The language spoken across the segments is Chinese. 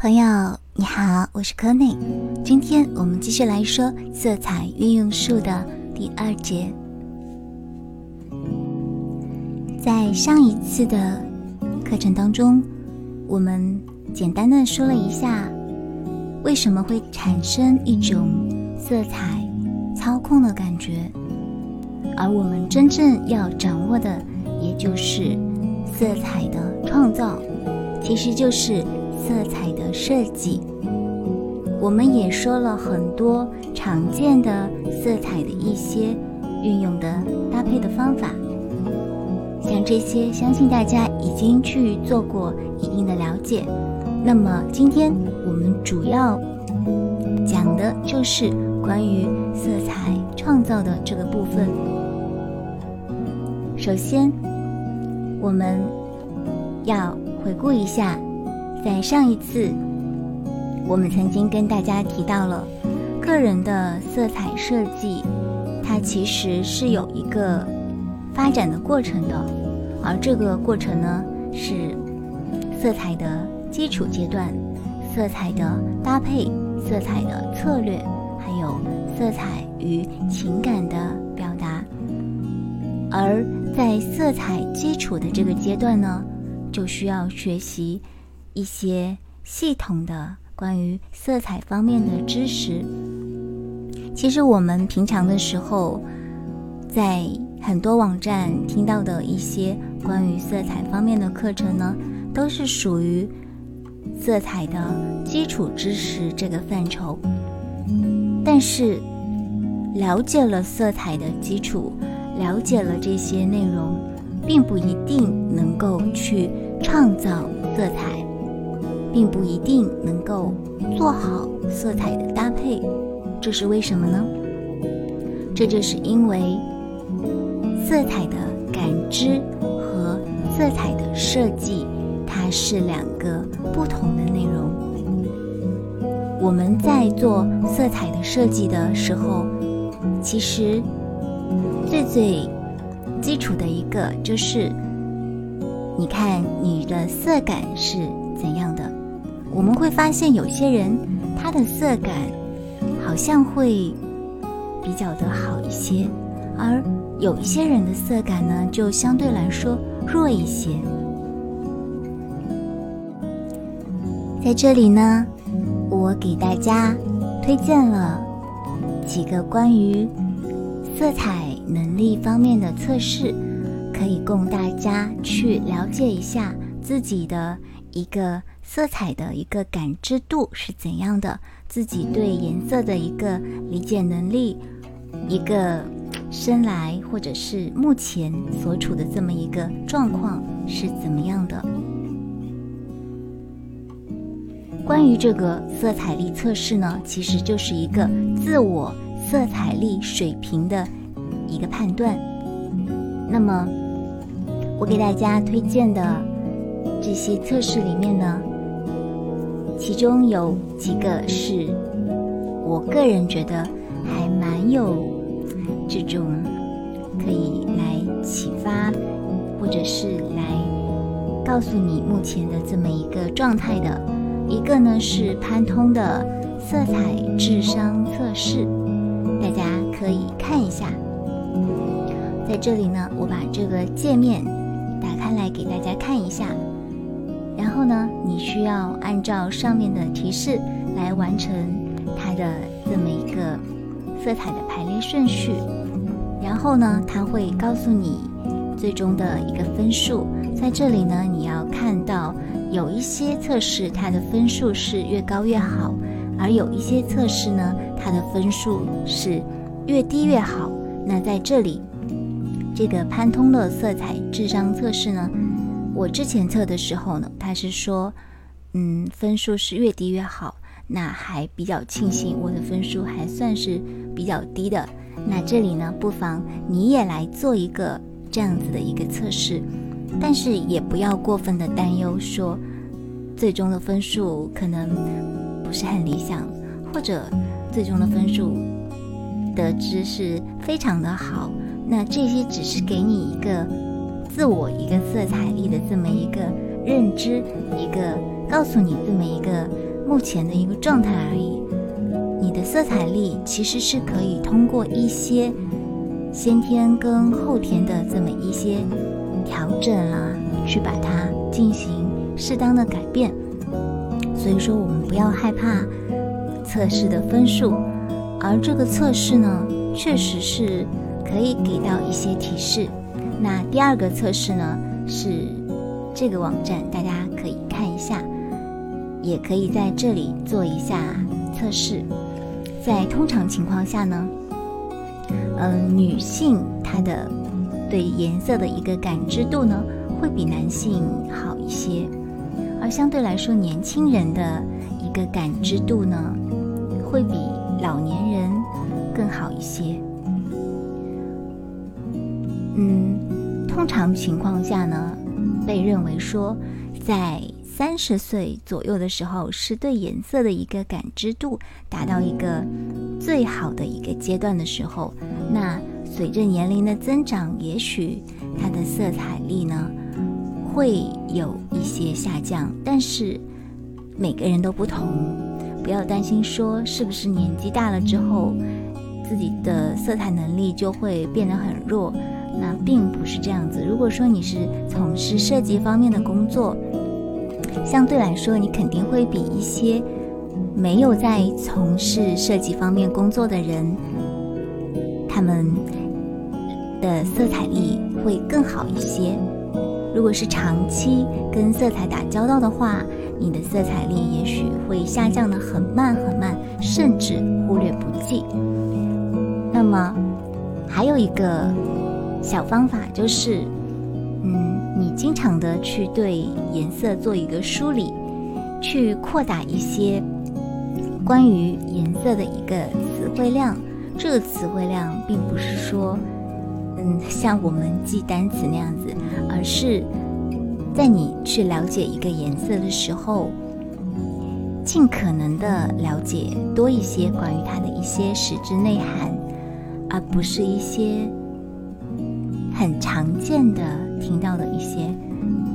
朋友你好，我是柯内。今天我们继续来说色彩运用术的第二节。在上一次的课程当中，我们简单的说了一下为什么会产生一种色彩操控的感觉，而我们真正要掌握的，也就是色彩的创造，其实就是。色彩的设计，我们也说了很多常见的色彩的一些运用的搭配的方法，像这些，相信大家已经去做过一定的了解。那么今天我们主要讲的就是关于色彩创造的这个部分。首先，我们要回顾一下。在上一次，我们曾经跟大家提到了个人的色彩设计，它其实是有一个发展的过程的，而这个过程呢是色彩的基础阶段、色彩的搭配、色彩的策略，还有色彩与情感的表达。而在色彩基础的这个阶段呢，就需要学习。一些系统的关于色彩方面的知识，其实我们平常的时候，在很多网站听到的一些关于色彩方面的课程呢，都是属于色彩的基础知识这个范畴。但是，了解了色彩的基础，了解了这些内容，并不一定能够去创造色彩。并不一定能够做好色彩的搭配，这是为什么呢？这就是因为色彩的感知和色彩的设计，它是两个不同的内容。我们在做色彩的设计的时候，其实最最基础的一个就是，你看你的色感是怎样的。我们会发现有些人他的色感好像会比较的好一些，而有一些人的色感呢就相对来说弱一些。在这里呢，我给大家推荐了几个关于色彩能力方面的测试，可以供大家去了解一下自己的一个。色彩的一个感知度是怎样的？自己对颜色的一个理解能力，一个生来或者是目前所处的这么一个状况是怎么样的？关于这个色彩力测试呢，其实就是一个自我色彩力水平的一个判断。那么，我给大家推荐的这些测试里面呢？其中有几个是我个人觉得还蛮有这种可以来启发，或者是来告诉你目前的这么一个状态的。一个呢是潘通的色彩智商测试，大家可以看一下。在这里呢，我把这个界面打开来给大家看一下。然后呢，你需要按照上面的提示来完成它的这么一个色彩的排列顺序。然后呢，它会告诉你最终的一个分数。在这里呢，你要看到有一些测试它的分数是越高越好，而有一些测试呢，它的分数是越低越好。那在这里，这个潘通的色彩智商测试呢？我之前测的时候呢，他是说，嗯，分数是越低越好。那还比较庆幸我的分数还算是比较低的。那这里呢，不妨你也来做一个这样子的一个测试，但是也不要过分的担忧，说最终的分数可能不是很理想，或者最终的分数得知是非常的好。那这些只是给你一个。自我一个色彩力的这么一个认知，一个告诉你这么一个目前的一个状态而已。你的色彩力其实是可以通过一些先天跟后天的这么一些调整啊，去把它进行适当的改变。所以说，我们不要害怕测试的分数，而这个测试呢，确实是可以给到一些提示。那第二个测试呢，是这个网站，大家可以看一下，也可以在这里做一下测试。在通常情况下呢，嗯，女性她的对颜色的一个感知度呢，会比男性好一些。而相对来说，年轻人的一个感知度呢，会比老年人更好一些。嗯，通常情况下呢，被认为说，在三十岁左右的时候，是对颜色的一个感知度达到一个最好的一个阶段的时候。那随着年龄的增长，也许它的色彩力呢？会有一些下降，但是每个人都不同，不要担心说是不是年纪大了之后自己的色彩能力就会变得很弱，那并不是这样子。如果说你是从事设计方面的工作，相对来说你肯定会比一些没有在从事设计方面工作的人，他们的色彩力会更好一些。如果是长期跟色彩打交道的话，你的色彩力也许会下降的很慢很慢，甚至忽略不计。那么还有一个小方法就是，嗯，你经常的去对颜色做一个梳理，去扩大一些关于颜色的一个词汇量。这个词汇量并不是说。嗯，像我们记单词那样子，而是在你去了解一个颜色的时候，尽可能的了解多一些关于它的一些实质内涵，而不是一些很常见的听到的一些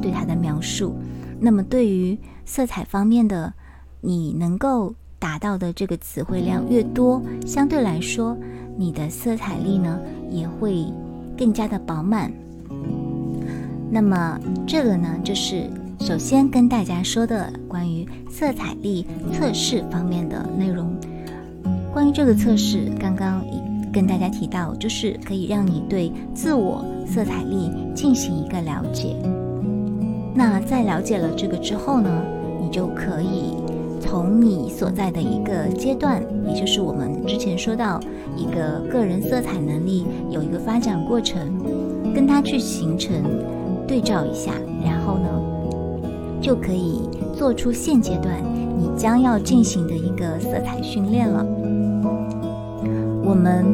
对它的描述。那么，对于色彩方面的，你能够达到的这个词汇量越多，相对来说，你的色彩力呢也会。更加的饱满。那么这个呢，就是首先跟大家说的关于色彩力测试方面的内容。关于这个测试，刚刚跟大家提到，就是可以让你对自我色彩力进行一个了解。那在了解了这个之后呢，你就可以。从你所在的一个阶段，也就是我们之前说到一个个人色彩能力有一个发展过程，跟它去形成对照一下，然后呢，就可以做出现阶段你将要进行的一个色彩训练了。我们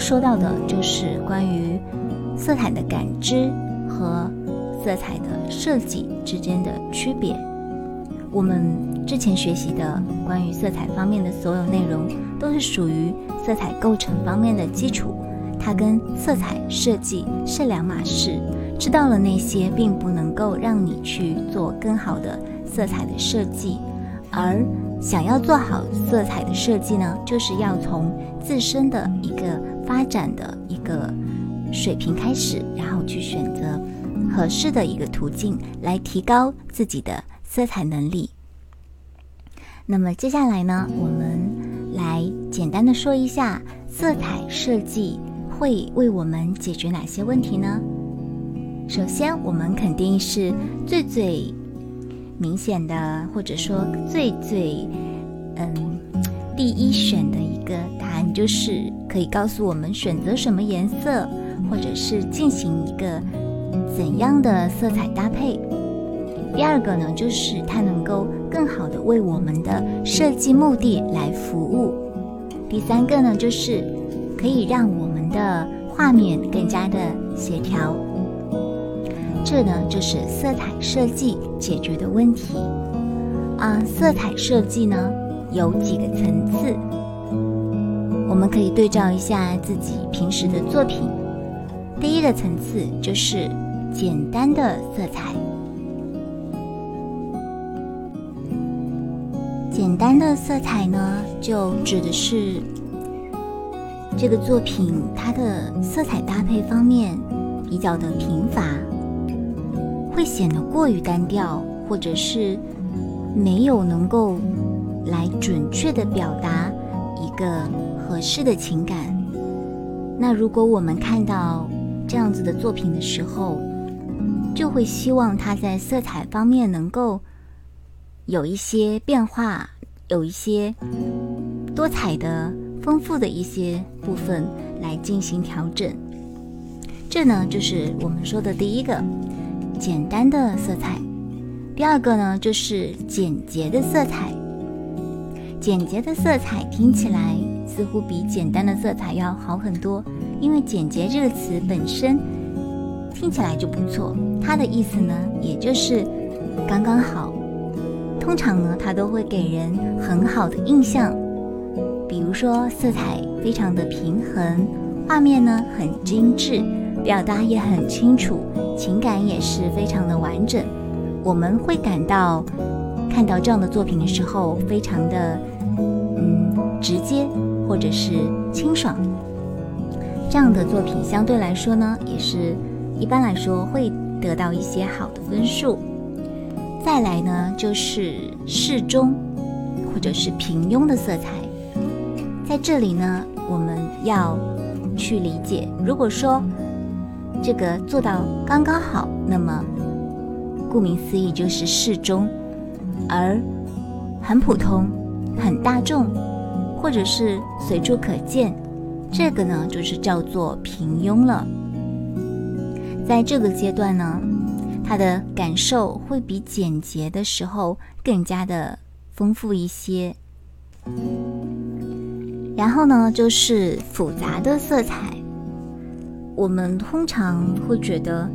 说到的就是关于色彩的感知和色彩的设计之间的区别。我们之前学习的关于色彩方面的所有内容，都是属于色彩构成方面的基础，它跟色彩设计是两码事。知道了那些，并不能够让你去做更好的色彩的设计，而想要做好色彩的设计呢，就是要从自身的一个发展的一个水平开始，然后去选择合适的一个途径来提高自己的。色彩能力。那么接下来呢，我们来简单的说一下色彩设计会为我们解决哪些问题呢？首先，我们肯定是最最明显的，或者说最最嗯第一选的一个答案，就是可以告诉我们选择什么颜色，或者是进行一个怎样的色彩搭配。第二个呢，就是它能够更好的为我们的设计目的来服务。第三个呢，就是可以让我们的画面更加的协调。这呢，就是色彩设计解决的问题。啊，色彩设计呢有几个层次，我们可以对照一下自己平时的作品。第一个层次就是简单的色彩。简单的色彩呢，就指的是这个作品它的色彩搭配方面比较的贫乏，会显得过于单调，或者是没有能够来准确的表达一个合适的情感。那如果我们看到这样子的作品的时候，就会希望它在色彩方面能够有一些变化，有一些多彩的、丰富的一些部分来进行调整。这呢，就是我们说的第一个简单的色彩。第二个呢，就是简洁的色彩。简洁的色彩听起来似乎比简单的色彩要好很多，因为“简洁”这个词本身。听起来就不错，它的意思呢，也就是刚刚好。通常呢，它都会给人很好的印象。比如说，色彩非常的平衡，画面呢很精致，表达也很清楚，情感也是非常的完整。我们会感到看到这样的作品的时候，非常的直接，或者是清爽。这样的作品相对来说呢，也是。一般来说会得到一些好的分数。再来呢，就是适中或者是平庸的色彩。在这里呢，我们要去理解，如果说这个做到刚刚好，那么顾名思义就是适中；而很普通、很大众，或者是随处可见，这个呢就是叫做平庸了。在这个阶段呢，他的感受会比简洁的时候更加的丰富一些。然后呢，就是复杂的色彩。我们通常会觉得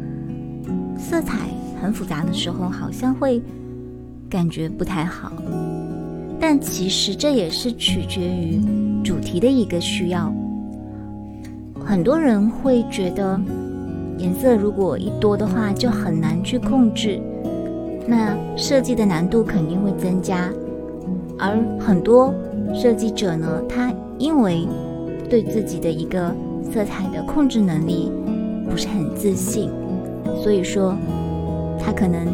色彩很复杂的时候，好像会感觉不太好。但其实这也是取决于主题的一个需要。很多人会觉得。颜色如果一多的话，就很难去控制，那设计的难度肯定会增加。而很多设计者呢，他因为对自己的一个色彩的控制能力不是很自信，所以说他可能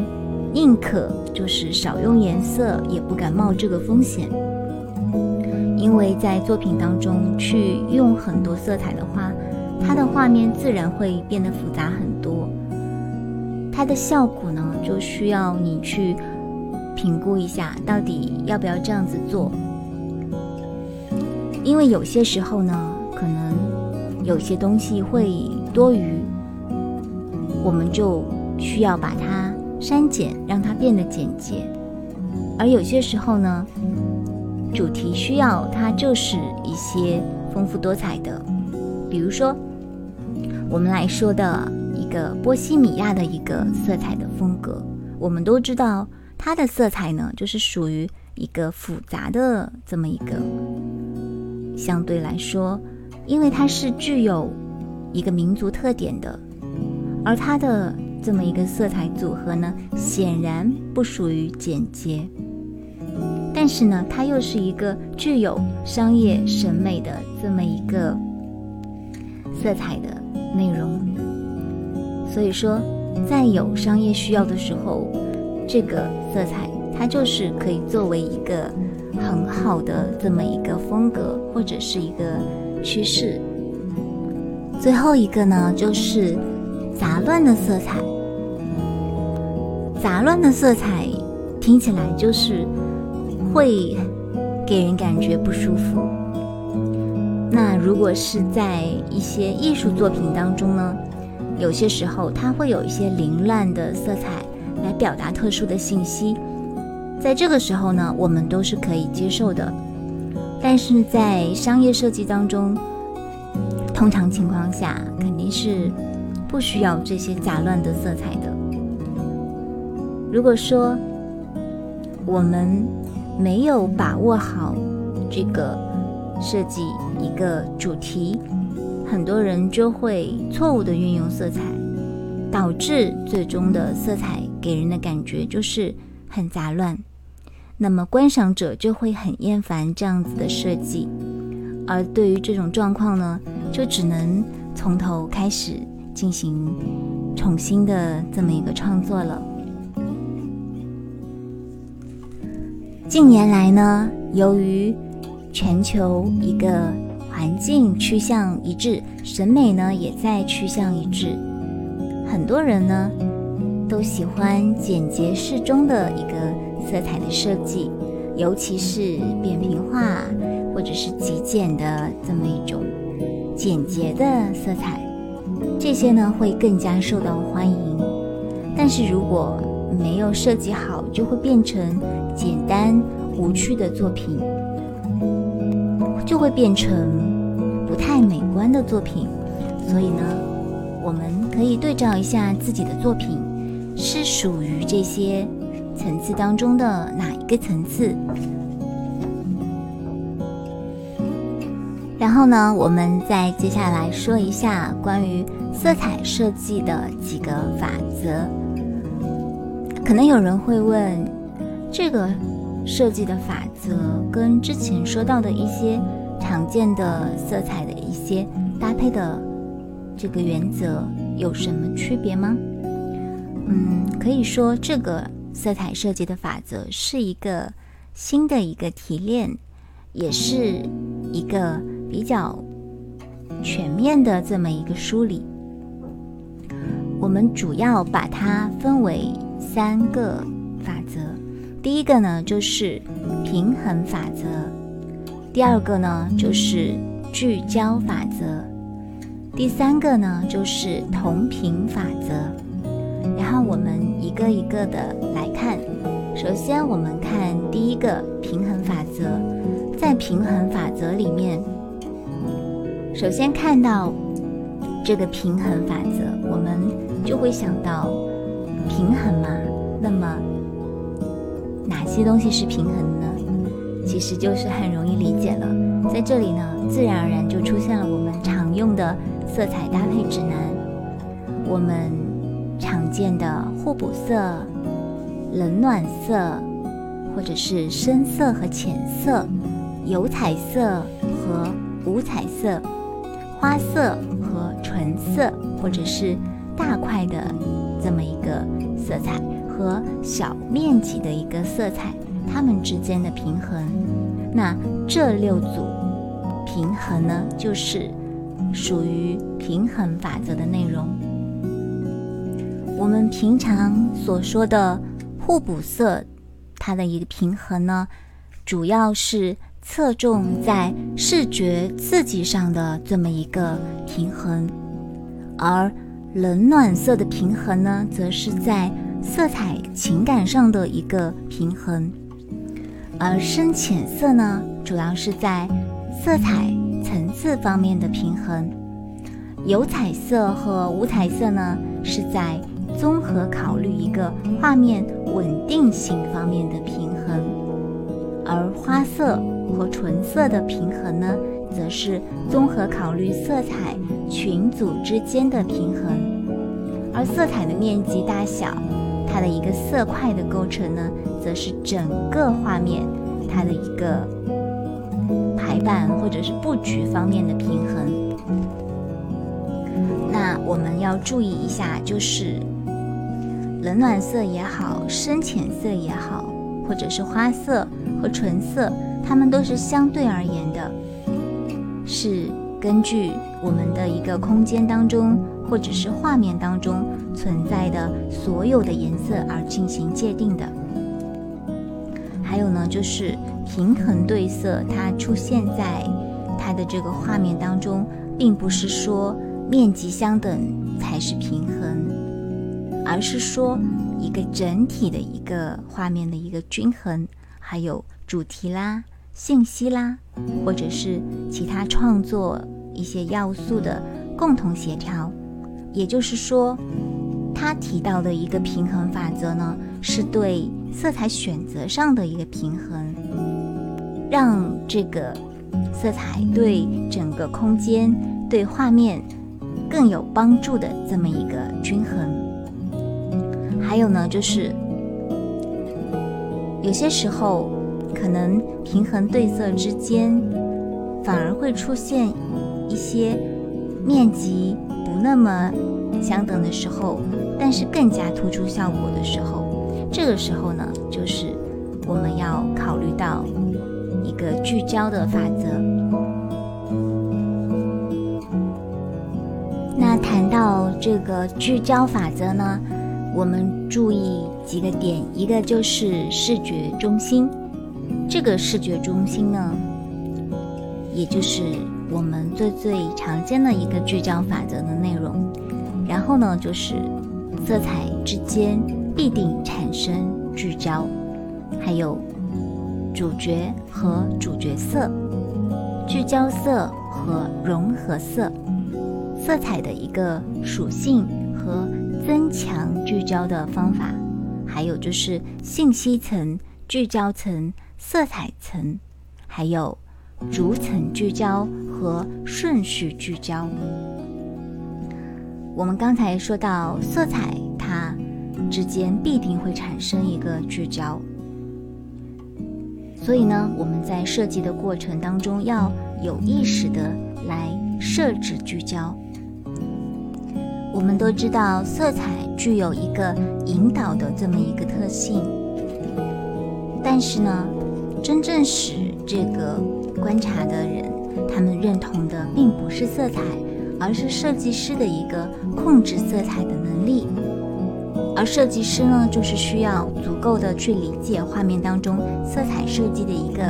宁可就是少用颜色，也不敢冒这个风险。因为在作品当中去用很多色彩的话。它的画面自然会变得复杂很多，它的效果呢，就需要你去评估一下，到底要不要这样子做。因为有些时候呢，可能有些东西会多余，我们就需要把它删减，让它变得简洁；而有些时候呢，主题需要它就是一些丰富多彩的，比如说。我们来说的一个波西米亚的一个色彩的风格，我们都知道它的色彩呢，就是属于一个复杂的这么一个。相对来说，因为它是具有一个民族特点的，而它的这么一个色彩组合呢，显然不属于简洁。但是呢，它又是一个具有商业审美的这么一个色彩的。内容，所以说，在有商业需要的时候，这个色彩它就是可以作为一个很好的这么一个风格或者是一个趋势。最后一个呢，就是杂乱的色彩。杂乱的色彩听起来就是会给人感觉不舒服。那如果是在一些艺术作品当中呢，有些时候它会有一些凌乱的色彩来表达特殊的信息，在这个时候呢，我们都是可以接受的。但是在商业设计当中，通常情况下肯定是不需要这些杂乱的色彩的。如果说我们没有把握好这个。设计一个主题，很多人就会错误的运用色彩，导致最终的色彩给人的感觉就是很杂乱。那么观赏者就会很厌烦这样子的设计，而对于这种状况呢，就只能从头开始进行重新的这么一个创作了。近年来呢，由于全球一个环境趋向一致，审美呢也在趋向一致，很多人呢都喜欢简洁适中的一个色彩的设计，尤其是扁平化或者是极简的这么一种简洁的色彩，这些呢会更加受到欢迎。但是如果没有设计好，就会变成简单无趣的作品，就会变成不太美观的作品。所以呢，我们可以对照一下自己的作品是属于这些层次当中的哪一个层次。然后呢，我们再接下来说一下关于色彩设计的几个法则。可能有人会问，这个设计的法则跟之前说到的一些常见的色彩的一些搭配的这个原则有什么区别吗？嗯，可以说这个色彩设计的法则是一个新的一个提炼，也是一个比较全面的这么一个梳理。我们主要把它分为。三个法则，第一个呢就是平衡法则，第二个呢就是聚焦法则，第三个呢就是同频法则。然后我们一个一个的来看。首先我们看第一个平衡法则，在平衡法则里面，首先看到这个平衡法则，我们就会想到。平衡嘛，那么哪些东西是平衡呢？其实就是很容易理解了。在这里呢，自然而然就出现了我们常用的色彩搭配指南，我们常见的互补色、冷暖色，或者是深色和浅色、有彩色和无彩色、花色和纯色，或者是大块的。这么一个色彩和小面积的一个色彩，它们之间的平衡，那这六组平衡呢，就是属于平衡法则的内容。我们平常所说的互补色，它的一个平衡呢，主要是侧重在视觉刺激上的这么一个平衡，而。冷暖色的平衡呢，则是在色彩情感上的一个平衡；而深浅色呢，主要是在色彩层次方面的平衡；有彩色和无彩色呢，是在综合考虑一个画面稳定性方面的平衡；而花色和纯色的平衡呢，则是综合考虑色彩群组之间的平衡，而色彩的面积大小，它的一个色块的构成呢，则是整个画面它的一个排版或者是布局方面的平衡。那我们要注意一下，就是冷暖色也好，深浅色也好，或者是花色和纯色，它们都是相对而言的。是根据我们的一个空间当中，或者是画面当中存在的所有的颜色而进行界定的。还有呢，就是平衡对色，它出现在它的这个画面当中，并不是说面积相等才是平衡，而是说一个整体的一个画面的一个均衡，还有主题啦。信息啦，或者是其他创作一些要素的共同协调，也就是说，他提到的一个平衡法则呢，是对色彩选择上的一个平衡，让这个色彩对整个空间、对画面更有帮助的这么一个均衡。还有呢，就是有些时候可能平衡对色之间，反而会出现一些面积不那么相等的时候，但是更加突出效果的时候，这个时候呢，就是我们要考虑到一个聚焦的法则。那谈到这个聚焦法则呢，我们注意几个点，一个就是视觉中心。这个视觉中心呢，也就是我们最最常见的一个聚焦法则的内容。然后呢，就是色彩之间必定产生聚焦，还有主角和主角色、聚焦色和融合色。色彩的一个属性和增强聚焦的方法，还有就是信息层、聚焦层、色彩层，还有逐层聚焦和顺序聚焦。我们刚才说到色彩，它之间必定会产生一个聚焦，所以呢，我们在设计的过程当中要有意识的来设置聚焦。我们都知道，色彩具有一个引导的这么一个特性，但是呢，真正使这个观察的人他们认同的并不是色彩，而是设计师的一个控制色彩的能力。而设计师呢，就是需要足够的去理解画面当中色彩设计的一个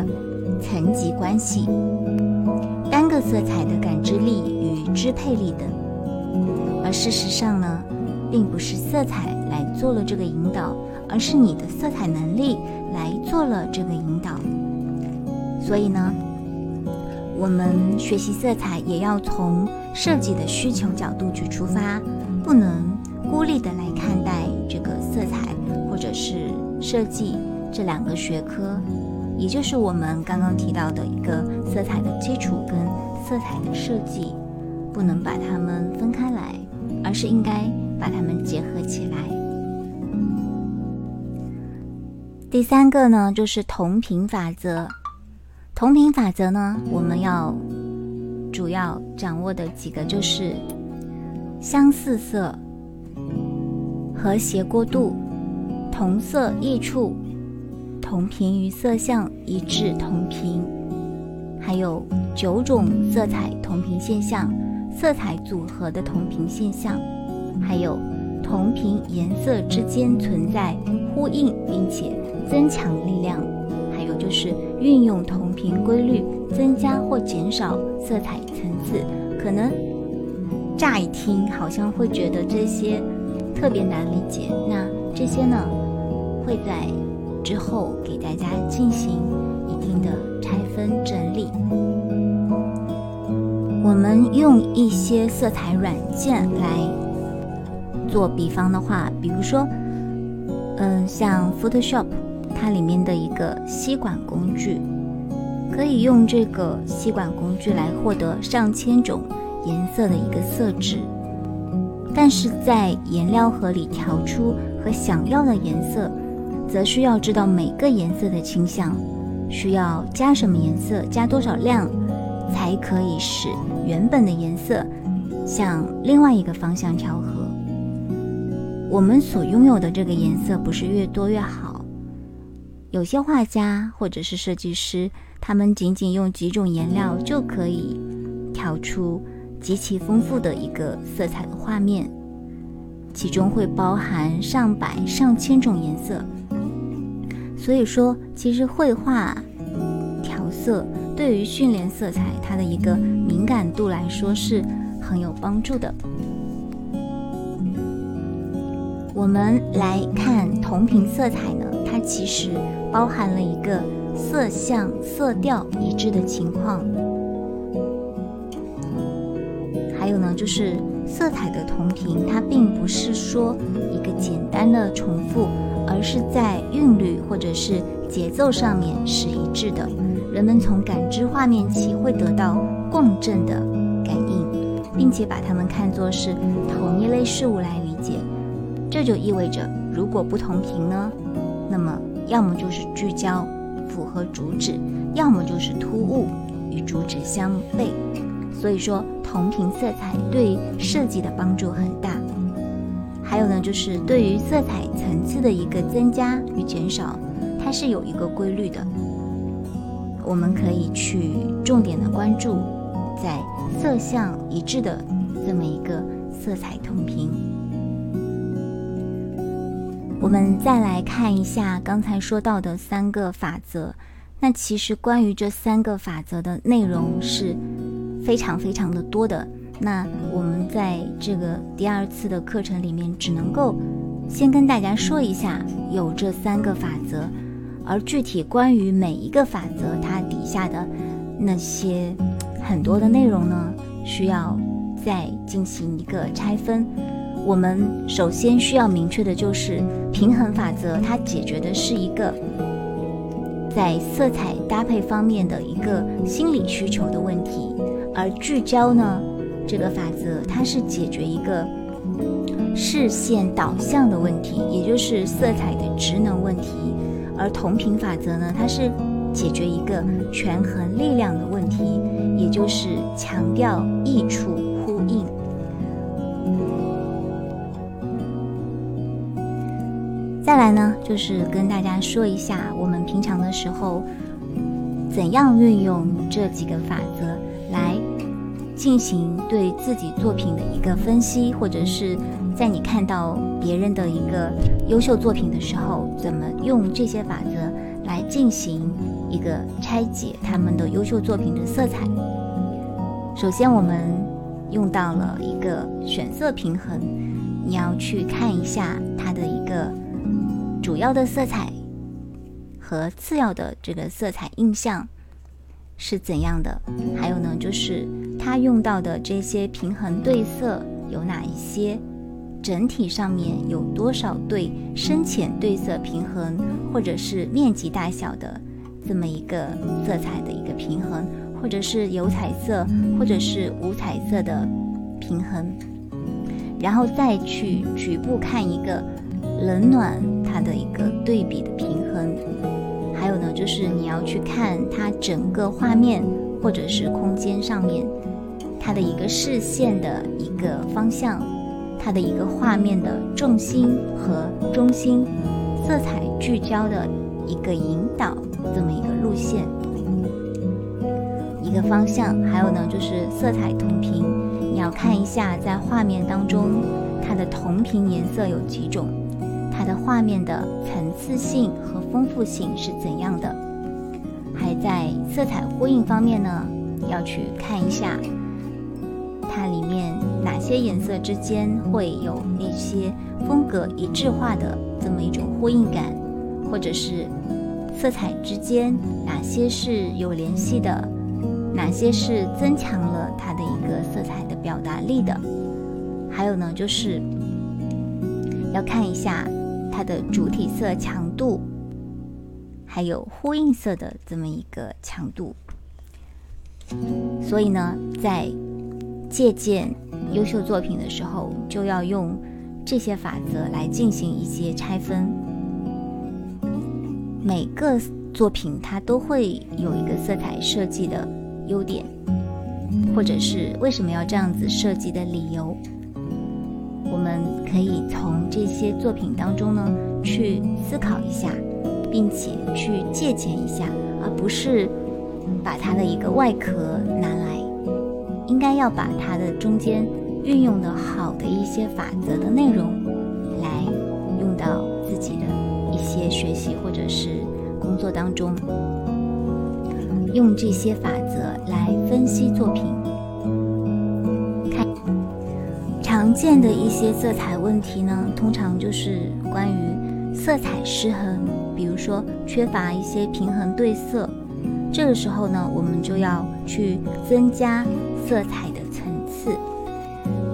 层级关系、单个色彩的感知力与支配力等。而事实上呢，并不是色彩来做了这个引导，而是你的色彩能力来做了这个引导。所以呢，我们学习色彩也要从设计的需求角度去出发，不能孤立的来看待这个色彩或者是设计这两个学科，也就是我们刚刚提到的一个色彩的基础跟色彩的设计。不能把它们分开来，而是应该把它们结合起来。第三个呢，就是同频法则。同频法则呢，我们要主要掌握的几个就是相似色、和谐过渡、同色异处、同频于色相一致同频，还有九种色彩同频现象。色彩组合的同频现象，还有同频颜色之间存在呼应并且增强力量，还有就是运用同频规律增加或减少色彩层次。可能乍一听好像会觉得这些特别难理解，那这些呢会在之后给大家进行一定的拆分整理。我们用一些色彩软件来做比方的话，比如说，嗯，像 Photoshop，它里面的一个吸管工具，可以用这个吸管工具来获得上千种颜色的一个色质，但是在颜料盒里调出和想要的颜色，则需要知道每个颜色的倾向，需要加什么颜色，加多少量。才可以使原本的颜色向另外一个方向调和。我们所拥有的这个颜色不是越多越好。有些画家或者是设计师，他们仅仅用几种颜料就可以调出极其丰富的一个色彩的画面，其中会包含上百上千种颜色。所以说，其实绘画调色。对于训练色彩，它的一个敏感度来说是很有帮助的。我们来看同频色彩呢，它其实包含了一个色相、色调一致的情况。还有呢，就是色彩的同频，它并不是说一个简单的重复，而是在韵律或者是节奏上面是一致的。人们从感知画面起会得到共振的感应，并且把它们看作是同一类事物来理。这就意味着，如果不同频呢，那么要么就是聚焦，符合主旨；要么就是突兀，与主旨相悖。所以说，同频色彩对设计的帮助很大。还有呢，就是对于色彩层次的一个增加与减少，它是有一个规律的。我们可以去重点的关注在色相一致的这么一个色彩同频。我们再来看一下刚才说到的三个法则。那其实关于这三个法则的内容是。非常非常的多的，那我们在这个第二次的课程里面，只能够先跟大家说一下有这三个法则，而具体关于每一个法则它底下的那些很多的内容呢，需要再进行一个拆分。我们首先需要明确的就是平衡法则，它解决的是一个在色彩搭配方面的一个心理需求的问题。而聚焦呢，这个法则它是解决一个视线导向的问题，也就是色彩的职能问题；而同频法则呢，它是解决一个权衡力量的问题，也就是强调益处再来呢，就是跟大家说一下，我们平常的时候怎样运用这几个法则。来进行对自己作品的一个分析，或者是在你看到别人的一个优秀作品的时候，怎么用这些法则来进行一个拆解他们的优秀作品的色彩。首先，我们用到了一个选色平衡，你要去看一下它的一个主要的色彩和次要的这个色彩印象。是怎样的？还有呢，就是它用到的这些平衡对色有哪一些？整体上面有多少对深浅对色平衡，或者是面积大小的这么一个色彩的一个平衡，或者是有彩色或者是无彩色的平衡，然后再去局部看一个冷暖它的一个对比的平衡。还有呢，就是你要去看它整个画面或者是空间上面，它的一个视线的一个方向，它的一个画面的重心和中心，色彩聚焦的一个引导，这么一个路线，一个方向。还有呢，就是色彩同频，你要看一下在画面当中它的同频颜色有几种，它的画面的层次性和。丰富性是怎样的？还在色彩呼应方面呢，要去看一下它里面哪些颜色之间会有一些风格一致化的这么一种呼应感，或者是色彩之间哪些是有联系的，哪些是增强了它的一个色彩的表达力的。还有呢，就是要看一下它的主体色强度。还有呼应色的这么一个强度，所以呢，在借鉴优秀作品的时候，就要用这些法则来进行一些拆分。每个作品它都会有一个色彩设计的优点，或者是为什么要这样子设计的理由，我们可以从这些作品当中呢去思考一下。并且去借鉴一下，而不是把它的一个外壳拿来，应该要把它的中间运用的好的一些法则的内容来用到自己的一些学习或者是工作当中，用这些法则来分析作品。常见的一些色彩问题呢，通常就是关于色彩失衡。比如说缺乏一些平衡对色，这个时候呢，我们就要去增加色彩的层次。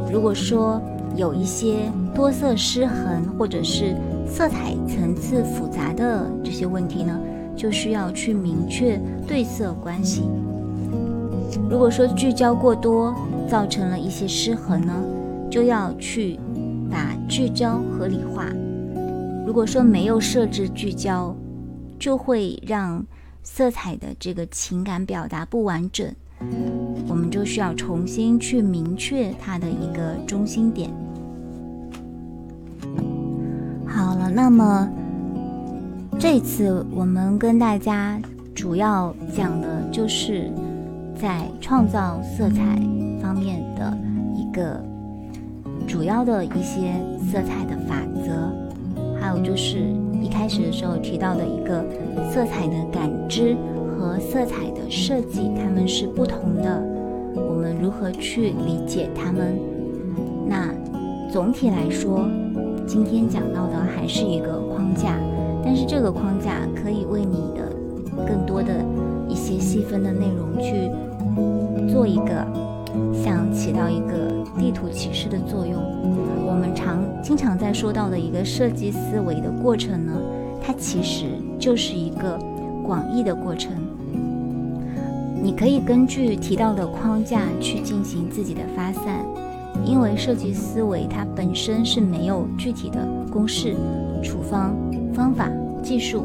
如果说有一些多色失衡或者是色彩层次复杂的这些问题呢，就需要去明确对色关系。如果说聚焦过多造成了一些失衡呢，就要去把聚焦合理化。如果说没有设置聚焦，就会让色彩的这个情感表达不完整。我们就需要重新去明确它的一个中心点。好了，那么这次我们跟大家主要讲的就是在创造色彩方面的一个主要的一些色彩的法则，还有就是一开始的时候提到的一个色彩的感知和色彩的设计，它们是不同的。我们如何去理解它们？那总体来说。今天讲到的还是一个框架，但是这个框架可以为你的更多的一些细分的内容去做一个像起到一个地图启示的作用。我们常经常在说到的一个设计思维的过程呢，它其实就是一个广义的过程。你可以根据提到的框架去进行自己的发散。因为设计思维它本身是没有具体的公式、处方、方法、技术，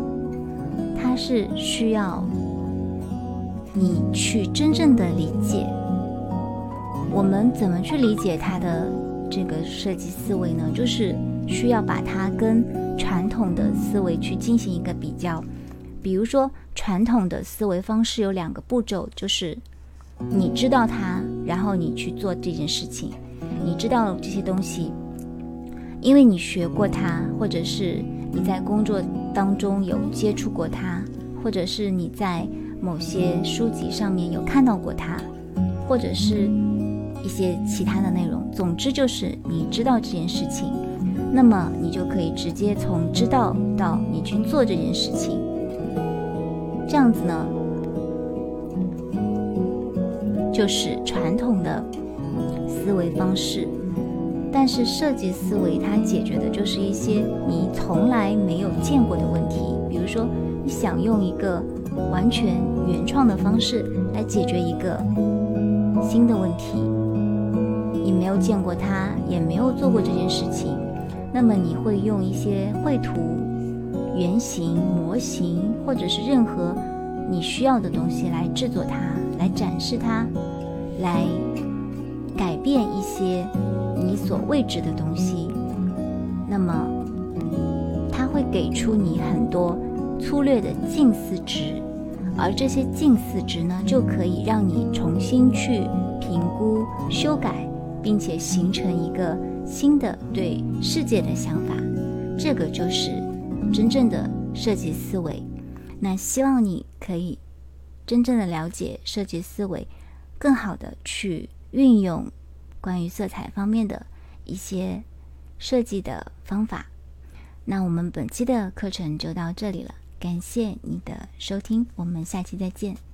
它是需要你去真正的理解。我们怎么去理解它的这个设计思维呢？就是需要把它跟传统的思维去进行一个比较。比如说，传统的思维方式有两个步骤，就是你知道它，然后你去做这件事情。你知道这些东西，因为你学过它，或者是你在工作当中有接触过它，或者是你在某些书籍上面有看到过它，或者是一些其他的内容。总之就是你知道这件事情，那么你就可以直接从知道到你去做这件事情。这样子呢，就是传统的。思维方式，但是设计思维它解决的就是一些你从来没有见过的问题。比如说，你想用一个完全原创的方式来解决一个新的问题，你没有见过它，也没有做过这件事情，那么你会用一些绘图、原型、模型，或者是任何你需要的东西来制作它，来展示它，来。改变一些你所未知的东西，那么它会给出你很多粗略的近似值，而这些近似值呢，就可以让你重新去评估、修改，并且形成一个新的对世界的想法。这个就是真正的设计思维。那希望你可以真正的了解设计思维，更好的去。运用关于色彩方面的一些设计的方法。那我们本期的课程就到这里了，感谢你的收听，我们下期再见。